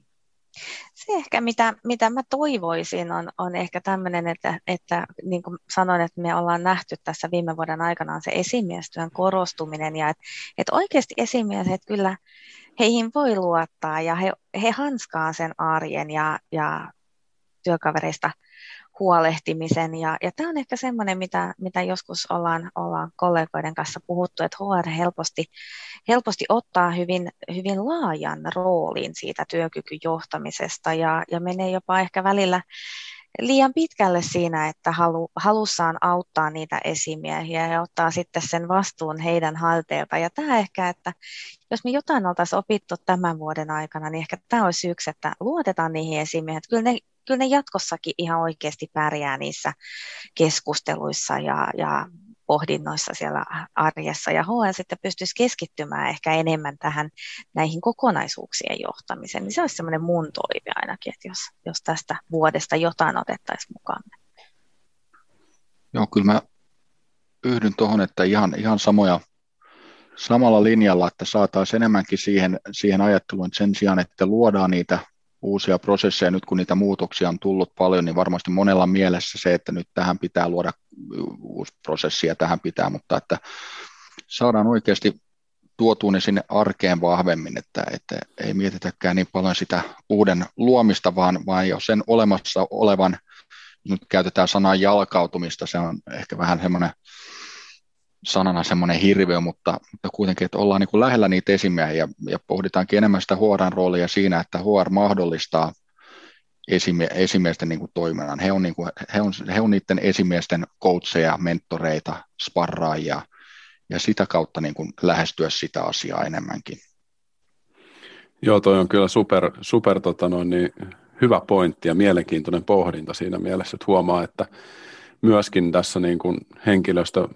se ehkä, mitä, mitä mä toivoisin, on, on ehkä tämmöinen, että, että niin kuin sanoin, että me ollaan nähty tässä viime vuoden aikana se esimiestyön korostuminen ja että, että oikeasti esimiehet kyllä heihin voi luottaa ja he, he hanskaa sen arjen ja, ja työkavereista – huolehtimisen. Ja, ja tämä on ehkä semmoinen, mitä, mitä joskus ollaan, ollaan kollegoiden kanssa puhuttu, että HR helposti, helposti ottaa hyvin, hyvin laajan roolin siitä työkykyjohtamisesta ja, ja menee jopa ehkä välillä liian pitkälle siinä, että halu, halussaan auttaa niitä esimiehiä ja ottaa sitten sen vastuun heidän halteelta. Ja tämä ehkä, että jos me jotain oltaisiin opittu tämän vuoden aikana, niin ehkä tämä olisi yksi, että luotetaan niihin esimiehiin. Kyllä ne, kyllä ne jatkossakin ihan oikeasti pärjää niissä keskusteluissa ja, ja pohdinnoissa siellä arjessa ja HL sitten pystyisi keskittymään ehkä enemmän tähän näihin kokonaisuuksien johtamiseen, niin se olisi semmoinen mun toive ainakin, että jos, jos tästä vuodesta jotain otettaisiin mukaan. Joo, kyllä mä yhdyn tuohon, että ihan, ihan samoja, samalla linjalla, että saataisiin enemmänkin siihen, siihen ajatteluun, että sen sijaan, että luodaan niitä uusia prosesseja, nyt kun niitä muutoksia on tullut paljon, niin varmasti monella mielessä se, että nyt tähän pitää luoda uusi prosessi ja tähän pitää, mutta että saadaan oikeasti tuotua ne sinne arkeen vahvemmin, että, että ei mietitäkään niin paljon sitä uuden luomista, vaan, vaan jo sen olemassa olevan, nyt käytetään sanaa jalkautumista, se on ehkä vähän semmoinen sanana semmoinen hirviö, mutta, mutta kuitenkin, että ollaan niin kuin lähellä niitä esimiehiä ja, ja pohditaankin enemmän sitä HRn roolia siinä, että HR mahdollistaa esimie- esimiesten niin kuin toiminnan. He on, niin kuin, he, on, he on niiden esimiesten coacheja, mentoreita, sparraajia ja sitä kautta niin kuin lähestyä sitä asiaa enemmänkin. Joo, toi on kyllä super, super tota noin, niin hyvä pointti ja mielenkiintoinen pohdinta siinä mielessä, että huomaa, että myöskin tässä niin kuin henkilöstö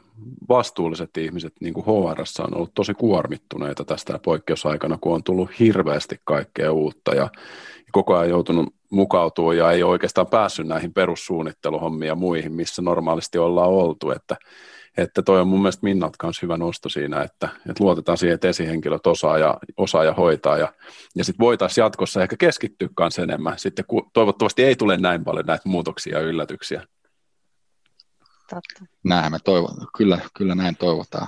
vastuulliset ihmiset niin kuin HR on ollut tosi kuormittuneita tästä poikkeusaikana, kun on tullut hirveästi kaikkea uutta ja koko ajan joutunut mukautua ja ei oikeastaan päässyt näihin perussuunnitteluhommiin ja muihin, missä normaalisti ollaan oltu, että, että toi on mun mielestä Minnat kanssa hyvä nosto siinä, että, että luotetaan siihen, että esihenkilöt osaa ja, osaa ja hoitaa ja, ja sitten voitaisiin jatkossa ehkä keskittyä kanssa enemmän, sitten toivottavasti ei tule näin paljon näitä muutoksia ja yllätyksiä totta. Näinhän me toivotaan, kyllä, kyllä näin toivotaan.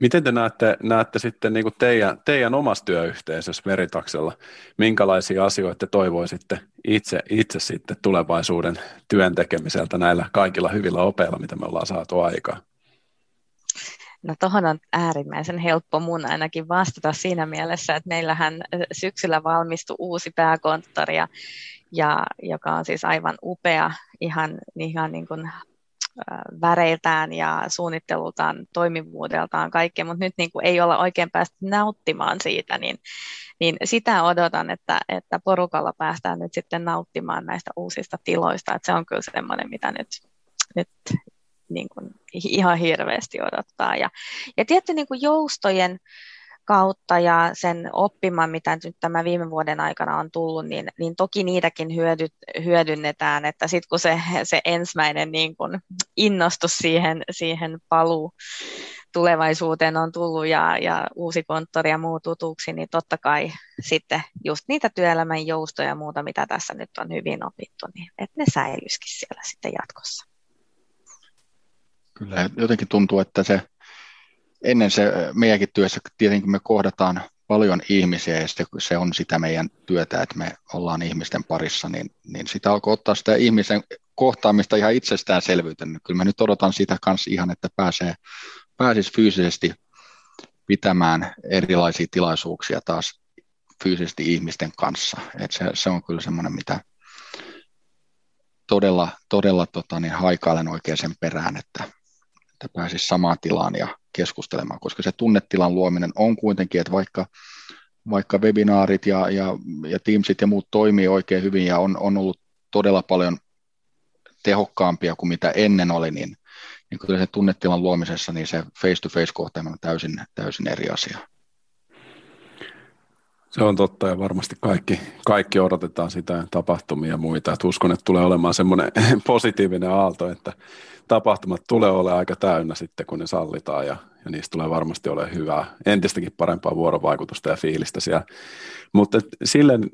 Miten te näette, näette sitten niin kuin teidän, teidän omassa työyhteisössä Veritaksella, minkälaisia asioita te toivoisitte itse, itse sitten tulevaisuuden työn tekemiseltä näillä kaikilla hyvillä opeilla, mitä me ollaan saatu aikaan? No tuohon on äärimmäisen helppo mun ainakin vastata siinä mielessä, että meillähän syksyllä valmistui uusi pääkonttori ja ja joka on siis aivan upea ihan, ihan niin kuin väreiltään ja suunnittelultaan, toimivuudeltaan kaikkea, mutta nyt niin kuin ei olla oikein päästy nauttimaan siitä, niin, niin sitä odotan, että, että porukalla päästään nyt sitten nauttimaan näistä uusista tiloista, että se on kyllä semmoinen, mitä nyt, nyt niin kuin ihan hirveästi odottaa. Ja, ja tietty niin kuin joustojen kautta ja sen oppimaan, mitä nyt tämä viime vuoden aikana on tullut, niin, niin toki niitäkin hyödyt, hyödynnetään, että sitten kun se, se ensimmäinen niin kun innostus siihen, siihen paluu tulevaisuuteen on tullut ja, ja uusi konttori ja muu tutuksi, niin totta kai sitten just niitä työelämän joustoja ja muuta, mitä tässä nyt on hyvin opittu, niin että ne säilyisikin siellä sitten jatkossa. Kyllä, jotenkin tuntuu, että se ennen se meidänkin työssä tietenkin me kohdataan paljon ihmisiä ja se, se on sitä meidän työtä, että me ollaan ihmisten parissa, niin, niin sitä alkoi ottaa sitä ihmisen kohtaamista ihan itsestäänselvyytenä. Kyllä mä nyt odotan sitä kanssa ihan, että pääsee, pääsisi fyysisesti pitämään erilaisia tilaisuuksia taas fyysisesti ihmisten kanssa. Et se, se on kyllä semmoinen, mitä todella, todella tota, niin haikailen oikein sen perään, että, että pääsisi samaan tilaan ja keskustelemaan, koska se tunnetilan luominen on kuitenkin, että vaikka, vaikka webinaarit ja, ja, ja Teamsit ja muut toimii oikein hyvin ja on, on ollut todella paljon tehokkaampia kuin mitä ennen oli, niin, niin kyllä se tunnetilan luomisessa niin se face-to-face kohtaaminen on täysin, täysin eri asia. Se on totta ja varmasti kaikki, kaikki odotetaan sitä tapahtumia ja muita. Et uskon, että tulee olemaan semmoinen positiivinen aalto, että tapahtumat tulee olemaan aika täynnä sitten, kun ne sallitaan ja, ja niistä tulee varmasti ole hyvää, entistäkin parempaa vuorovaikutusta ja fiilistä siellä. Mutta silleen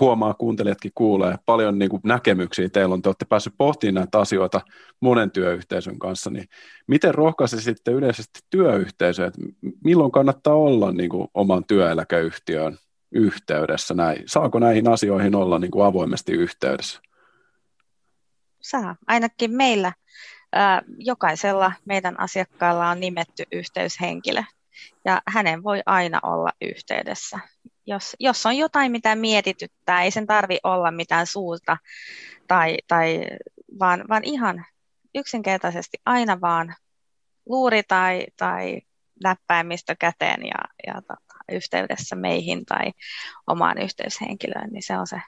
huomaa, kuuntelijatkin kuulee paljon niin kuin näkemyksiä teillä on, te olette päässeet pohtimaan näitä asioita monen työyhteisön kanssa, niin miten sitten yleisesti työyhteisö, että milloin kannattaa olla niin kuin oman työeläkeyhtiön yhteydessä näin? Saako näihin asioihin olla niin kuin avoimesti yhteydessä? Saa. Ainakin meillä jokaisella meidän asiakkaalla on nimetty yhteyshenkilö ja hänen voi aina olla yhteydessä. jos, jos on jotain, mitä mietityttää, ei sen tarvi olla mitään suuta, tai, tai, vaan, vaan ihan yksinkertaisesti aina vaan luuri tai, tai läppäimistö käteen ja, ja yhteydessä meihin tai omaan yhteyshenkilöön, niin se on se.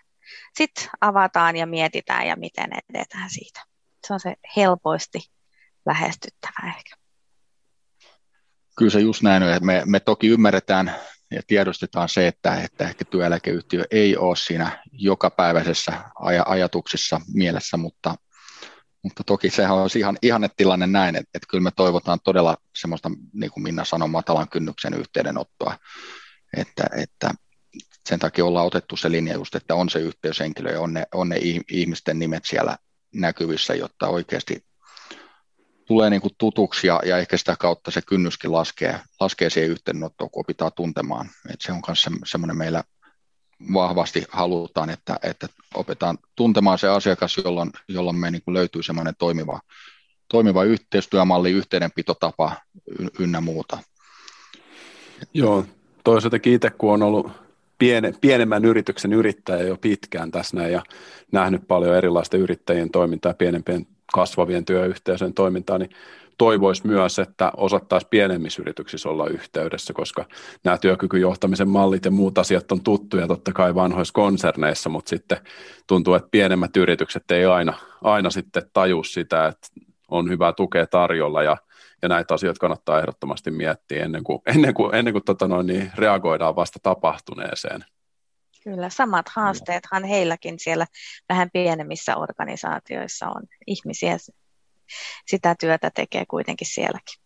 Sitten avataan ja mietitään ja miten edetään siitä. Se on se helposti lähestyttävä ehkä. Kyllä se just näin, että me, me toki ymmärretään ja tiedostetaan se, että, että ehkä työeläkeyhtiö ei ole siinä jokapäiväisessä aj- ajatuksissa mielessä, mutta, mutta toki sehän on ihan ihannetilanne näin, että, että kyllä me toivotaan todella semmoista, niin kuin Minna sanoi, matalan kynnyksen yhteydenottoa, että, että sen takia ollaan otettu se linja just, että on se yhteyshenkilö ja on ne, on ne ihmisten nimet siellä näkyvissä, jotta oikeasti tulee niin kuin tutuksi ja, ja ehkä sitä kautta se kynnyskin laskee, laskee siihen yhteydenottoon, kun opitaan tuntemaan. Et se on myös se, semmoinen meillä vahvasti halutaan, että, että opetaan tuntemaan se asiakas, jolloin, jolloin me niin kuin löytyy semmoinen toimiva, toimiva yhteistyömalli, yhteydenpitotapa ynnä muuta. Joo, toisaalta itse kun on ollut piene, pienemmän yrityksen yrittäjä jo pitkään tässä näin ja nähnyt paljon erilaista yrittäjien toimintaa pienempien kasvavien työyhteisöjen toimintaa, niin toivoisi myös, että osattaisiin pienemmissä yrityksissä olla yhteydessä, koska nämä työkykyjohtamisen mallit ja muut asiat on tuttuja totta kai vanhoissa konserneissa, mutta sitten tuntuu, että pienemmät yritykset ei aina, aina sitten taju sitä, että on hyvää tukea tarjolla ja, ja näitä asioita kannattaa ehdottomasti miettiä ennen kuin, ennen kuin, ennen kuin tota noin, niin reagoidaan vasta tapahtuneeseen. Kyllä, samat haasteethan heilläkin siellä vähän pienemmissä organisaatioissa on. Ihmisiä sitä työtä tekee kuitenkin sielläkin.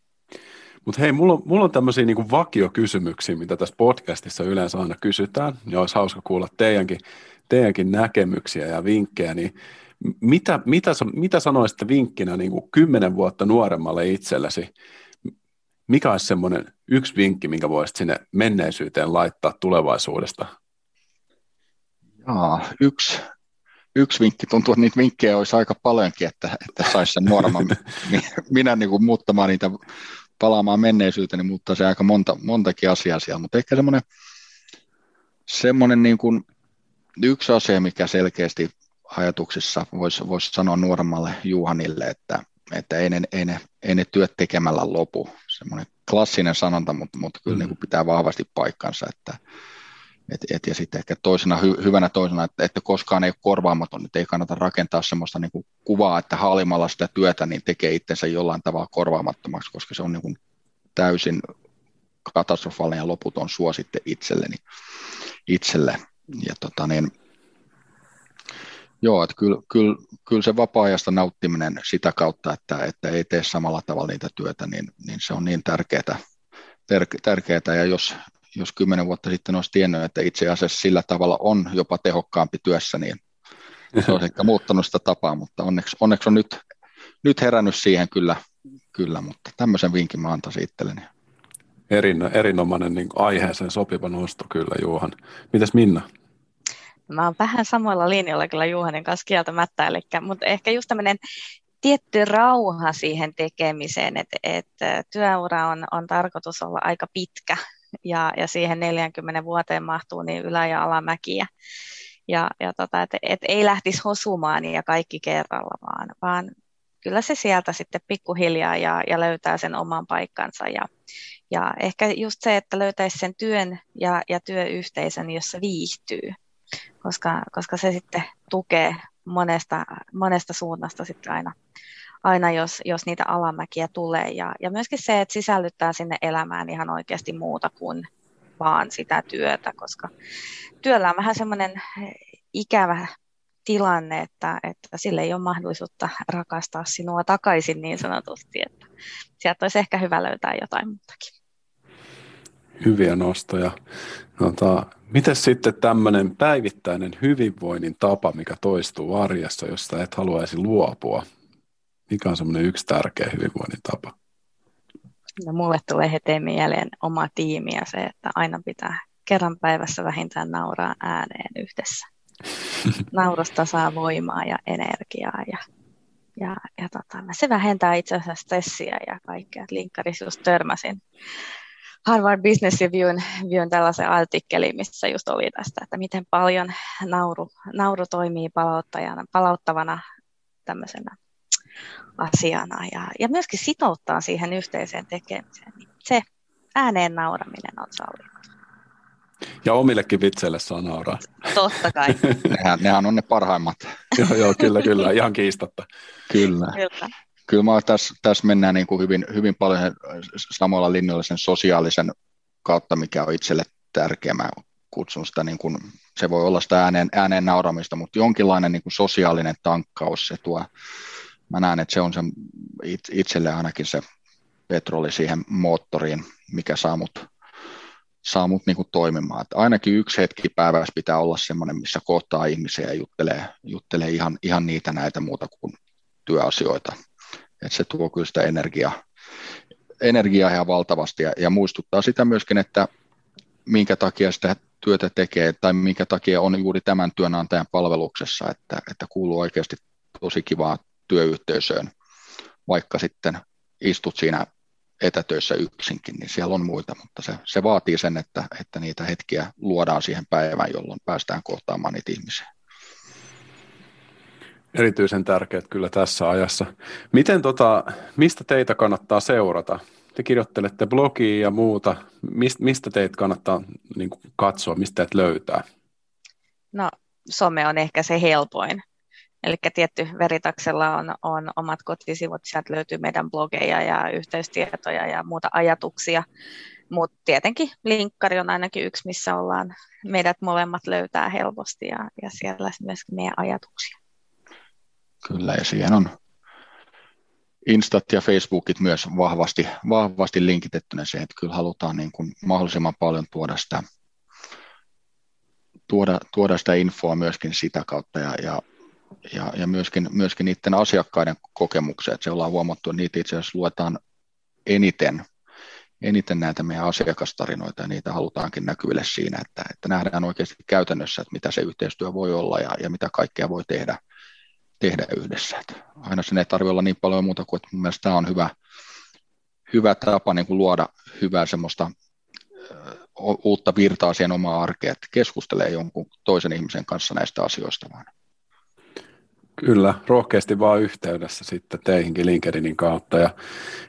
Mutta hei, mulla on, mulla on tämmöisiä niinku vakiokysymyksiä, mitä tässä podcastissa yleensä aina kysytään, ja olisi hauska kuulla teidänkin, teidänkin näkemyksiä ja vinkkejä, niin mitä, mitä, mitä sanoisitte vinkkinä niin kuin kymmenen vuotta nuoremmalle itsellesi? Mikä olisi semmoinen yksi vinkki, minkä voisit sinne menneisyyteen laittaa tulevaisuudesta? Jaa, yksi, yksi vinkki, tuntuu, että niitä vinkkejä olisi aika paljonkin, että, että saisi sen nuoremman minä niin kuin muuttamaan niitä palaamaan menneisyyteen, niin muuttaa se aika monta, montakin asiaa siellä, mutta ehkä semmoinen, semmoinen niin kuin yksi asia, mikä selkeästi ajatuksissa voisi vois sanoa nuoremmalle Juhanille, että, että ei, ne, ei, ne, ei ne työt tekemällä lopu. Semmoinen klassinen sanonta, mutta, mutta kyllä mm. niin kuin pitää vahvasti paikkansa, että, et, et, ja sitten ehkä toisena hy, hyvänä toisena, että, että koskaan ei ole korvaamaton, että ei kannata rakentaa sellaista niin kuin kuvaa, että haalimalla sitä työtä niin tekee itsensä jollain tavalla korvaamattomaksi, koska se on niin kuin täysin katastrofaalinen ja loputon suositte itselleni, itselle. Ja tota niin, Joo, että kyllä, kyllä, kyllä se vapaa-ajasta nauttiminen sitä kautta, että, että ei tee samalla tavalla niitä työtä, niin, niin se on niin tärkeää, tärkeää. Ja jos, jos kymmenen vuotta sitten olisi tiennyt, että itse asiassa sillä tavalla on jopa tehokkaampi työssä, niin se olisi ehkä muuttanut sitä tapaa, mutta onneksi, onneksi on nyt, nyt herännyt siihen kyllä, kyllä, mutta tämmöisen vinkin mä antaisin itselleni. Erin, erinomainen niin aiheeseen sopiva nosto kyllä, Juhan. Mitäs Minna? Mä oon vähän samoilla linjoilla kyllä Juhanin kanssa kieltämättä, eli, mutta ehkä just tämmöinen tietty rauha siihen tekemiseen, että, että työura on, on tarkoitus olla aika pitkä ja, ja siihen 40 vuoteen mahtuu niin ylä- ja alamäkiä. Ja, ja tota, että et ei lähtisi hosumaan ja kaikki kerralla, vaan, vaan kyllä se sieltä sitten pikkuhiljaa ja, ja löytää sen oman paikkansa. Ja, ja ehkä just se, että löytäisi sen työn ja, ja työyhteisön, jossa viihtyy, koska, koska se sitten tukee monesta, monesta suunnasta sitten aina, aina jos, jos niitä alamäkiä tulee. Ja, ja myöskin se, että sisällyttää sinne elämään ihan oikeasti muuta kuin vaan sitä työtä, koska työllä on vähän semmoinen ikävä tilanne, että, että sille ei ole mahdollisuutta rakastaa sinua takaisin niin sanotusti, että sieltä olisi ehkä hyvä löytää jotain muutakin. Hyviä nostoja. Tota, Miten sitten tämmöinen päivittäinen hyvinvoinnin tapa, mikä toistuu arjessa, josta et haluaisi luopua? Mikä on semmoinen yksi tärkeä hyvinvoinnin tapa? No, mulle tulee heti mieleen oma tiimi ja se, että aina pitää kerran päivässä vähintään nauraa ääneen yhdessä. Naurosta saa voimaa ja energiaa ja, ja, ja tota, se vähentää itse asiassa stressiä ja kaikkea. Linkkarissa just törmäsin Harvard Business Reviewn Reviewn tällaisen artikkelin, missä just oli tästä, että miten paljon nauru, nauru toimii palauttajana, palauttavana tämmöisenä asiana ja, ja myöskin sitouttaa siihen yhteiseen tekemiseen. Niin se ääneen nauraminen on sallittu. Ja omillekin vitseille saa nauraa. Totta kai. nehän, nehän on ne parhaimmat. joo, joo, kyllä, kyllä, ihan kiistatta. Kyllä. kyllä. Kyllä mä tässä, tässä mennään niin kuin hyvin, hyvin paljon samalla linjalla sen sosiaalisen kautta, mikä on itselle tärkeä. Mä kutsun sitä, niin kuin, se voi olla sitä ääneen, ääneen nauramista, mutta jonkinlainen niin kuin sosiaalinen tankkaus se tuo. Mä näen, että se on se itselle ainakin se petroli siihen moottoriin, mikä saa mut, saa mut niinku toimimaan. Että ainakin yksi hetki päivässä pitää olla semmoinen, missä kohtaa ihmisiä ja juttelee, juttelee ihan, ihan niitä näitä muuta kuin työasioita. Et se tuo kyllä sitä energiaa, energiaa ihan valtavasti ja, ja muistuttaa sitä myöskin, että minkä takia sitä työtä tekee tai minkä takia on juuri tämän työnantajan palveluksessa, että, että kuuluu oikeasti tosi kivaa työyhteisöön, vaikka sitten istut siinä etätöissä yksinkin, niin siellä on muita, mutta se, se vaatii sen, että, että niitä hetkiä luodaan siihen päivään, jolloin päästään kohtaamaan niitä ihmisiä. Erityisen tärkeät kyllä tässä ajassa. Miten tota, mistä teitä kannattaa seurata? Te kirjoittelette blogia ja muuta. Mist, mistä teitä kannattaa niin kuin, katsoa, mistä teitä löytää? No some on ehkä se helpoin. Eli tietty Veritaksella on, on omat kotisivut, sieltä löytyy meidän blogeja ja yhteystietoja ja muuta ajatuksia. Mutta tietenkin linkkari on ainakin yksi, missä ollaan meidät molemmat löytää helposti ja, ja siellä myös meidän ajatuksia. Kyllä, ja siihen on Instat ja Facebookit myös vahvasti, vahvasti linkitettynä siihen, että kyllä halutaan niin kuin mahdollisimman paljon tuoda sitä, tuoda, tuoda sitä infoa myöskin sitä kautta ja, ja ja, ja myöskin, myöskin niiden asiakkaiden kokemuksia, että se ollaan huomattu, että niitä itse asiassa luetaan eniten, eniten näitä meidän asiakastarinoita ja niitä halutaankin näkyville siinä, että, että nähdään oikeasti käytännössä, että mitä se yhteistyö voi olla ja, ja mitä kaikkea voi tehdä, tehdä yhdessä. Että aina sen ei tarvitse olla niin paljon muuta kuin, että mun mielestä tämä on hyvä, hyvä tapa niin kuin luoda hyvää semmoista uutta virtaa siihen omaan arkeen, että keskustelee jonkun toisen ihmisen kanssa näistä asioista vaan. Kyllä, rohkeasti vaan yhteydessä sitten teihinkin LinkedInin kautta. Ja,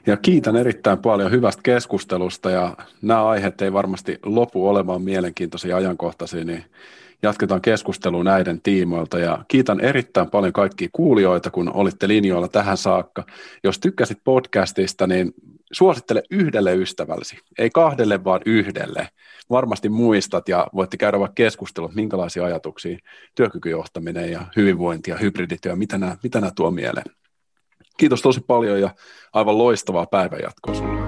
ja kiitän erittäin paljon hyvästä keskustelusta ja nämä aiheet ei varmasti lopu olemaan mielenkiintoisia ajankohtaisia, niin jatketaan keskustelua näiden tiimoilta ja kiitän erittäin paljon kaikkia kuulijoita, kun olitte linjoilla tähän saakka. Jos tykkäsit podcastista, niin suosittele yhdelle ystävällesi, ei kahdelle, vaan yhdelle. Varmasti muistat ja voitte käydä vaikka keskustelua, minkälaisia ajatuksia työkykyjohtaminen ja hyvinvointi ja hybridityö, mitä nämä, mitä nämä tuo mieleen. Kiitos tosi paljon ja aivan loistavaa päivänjatkoa sinulle.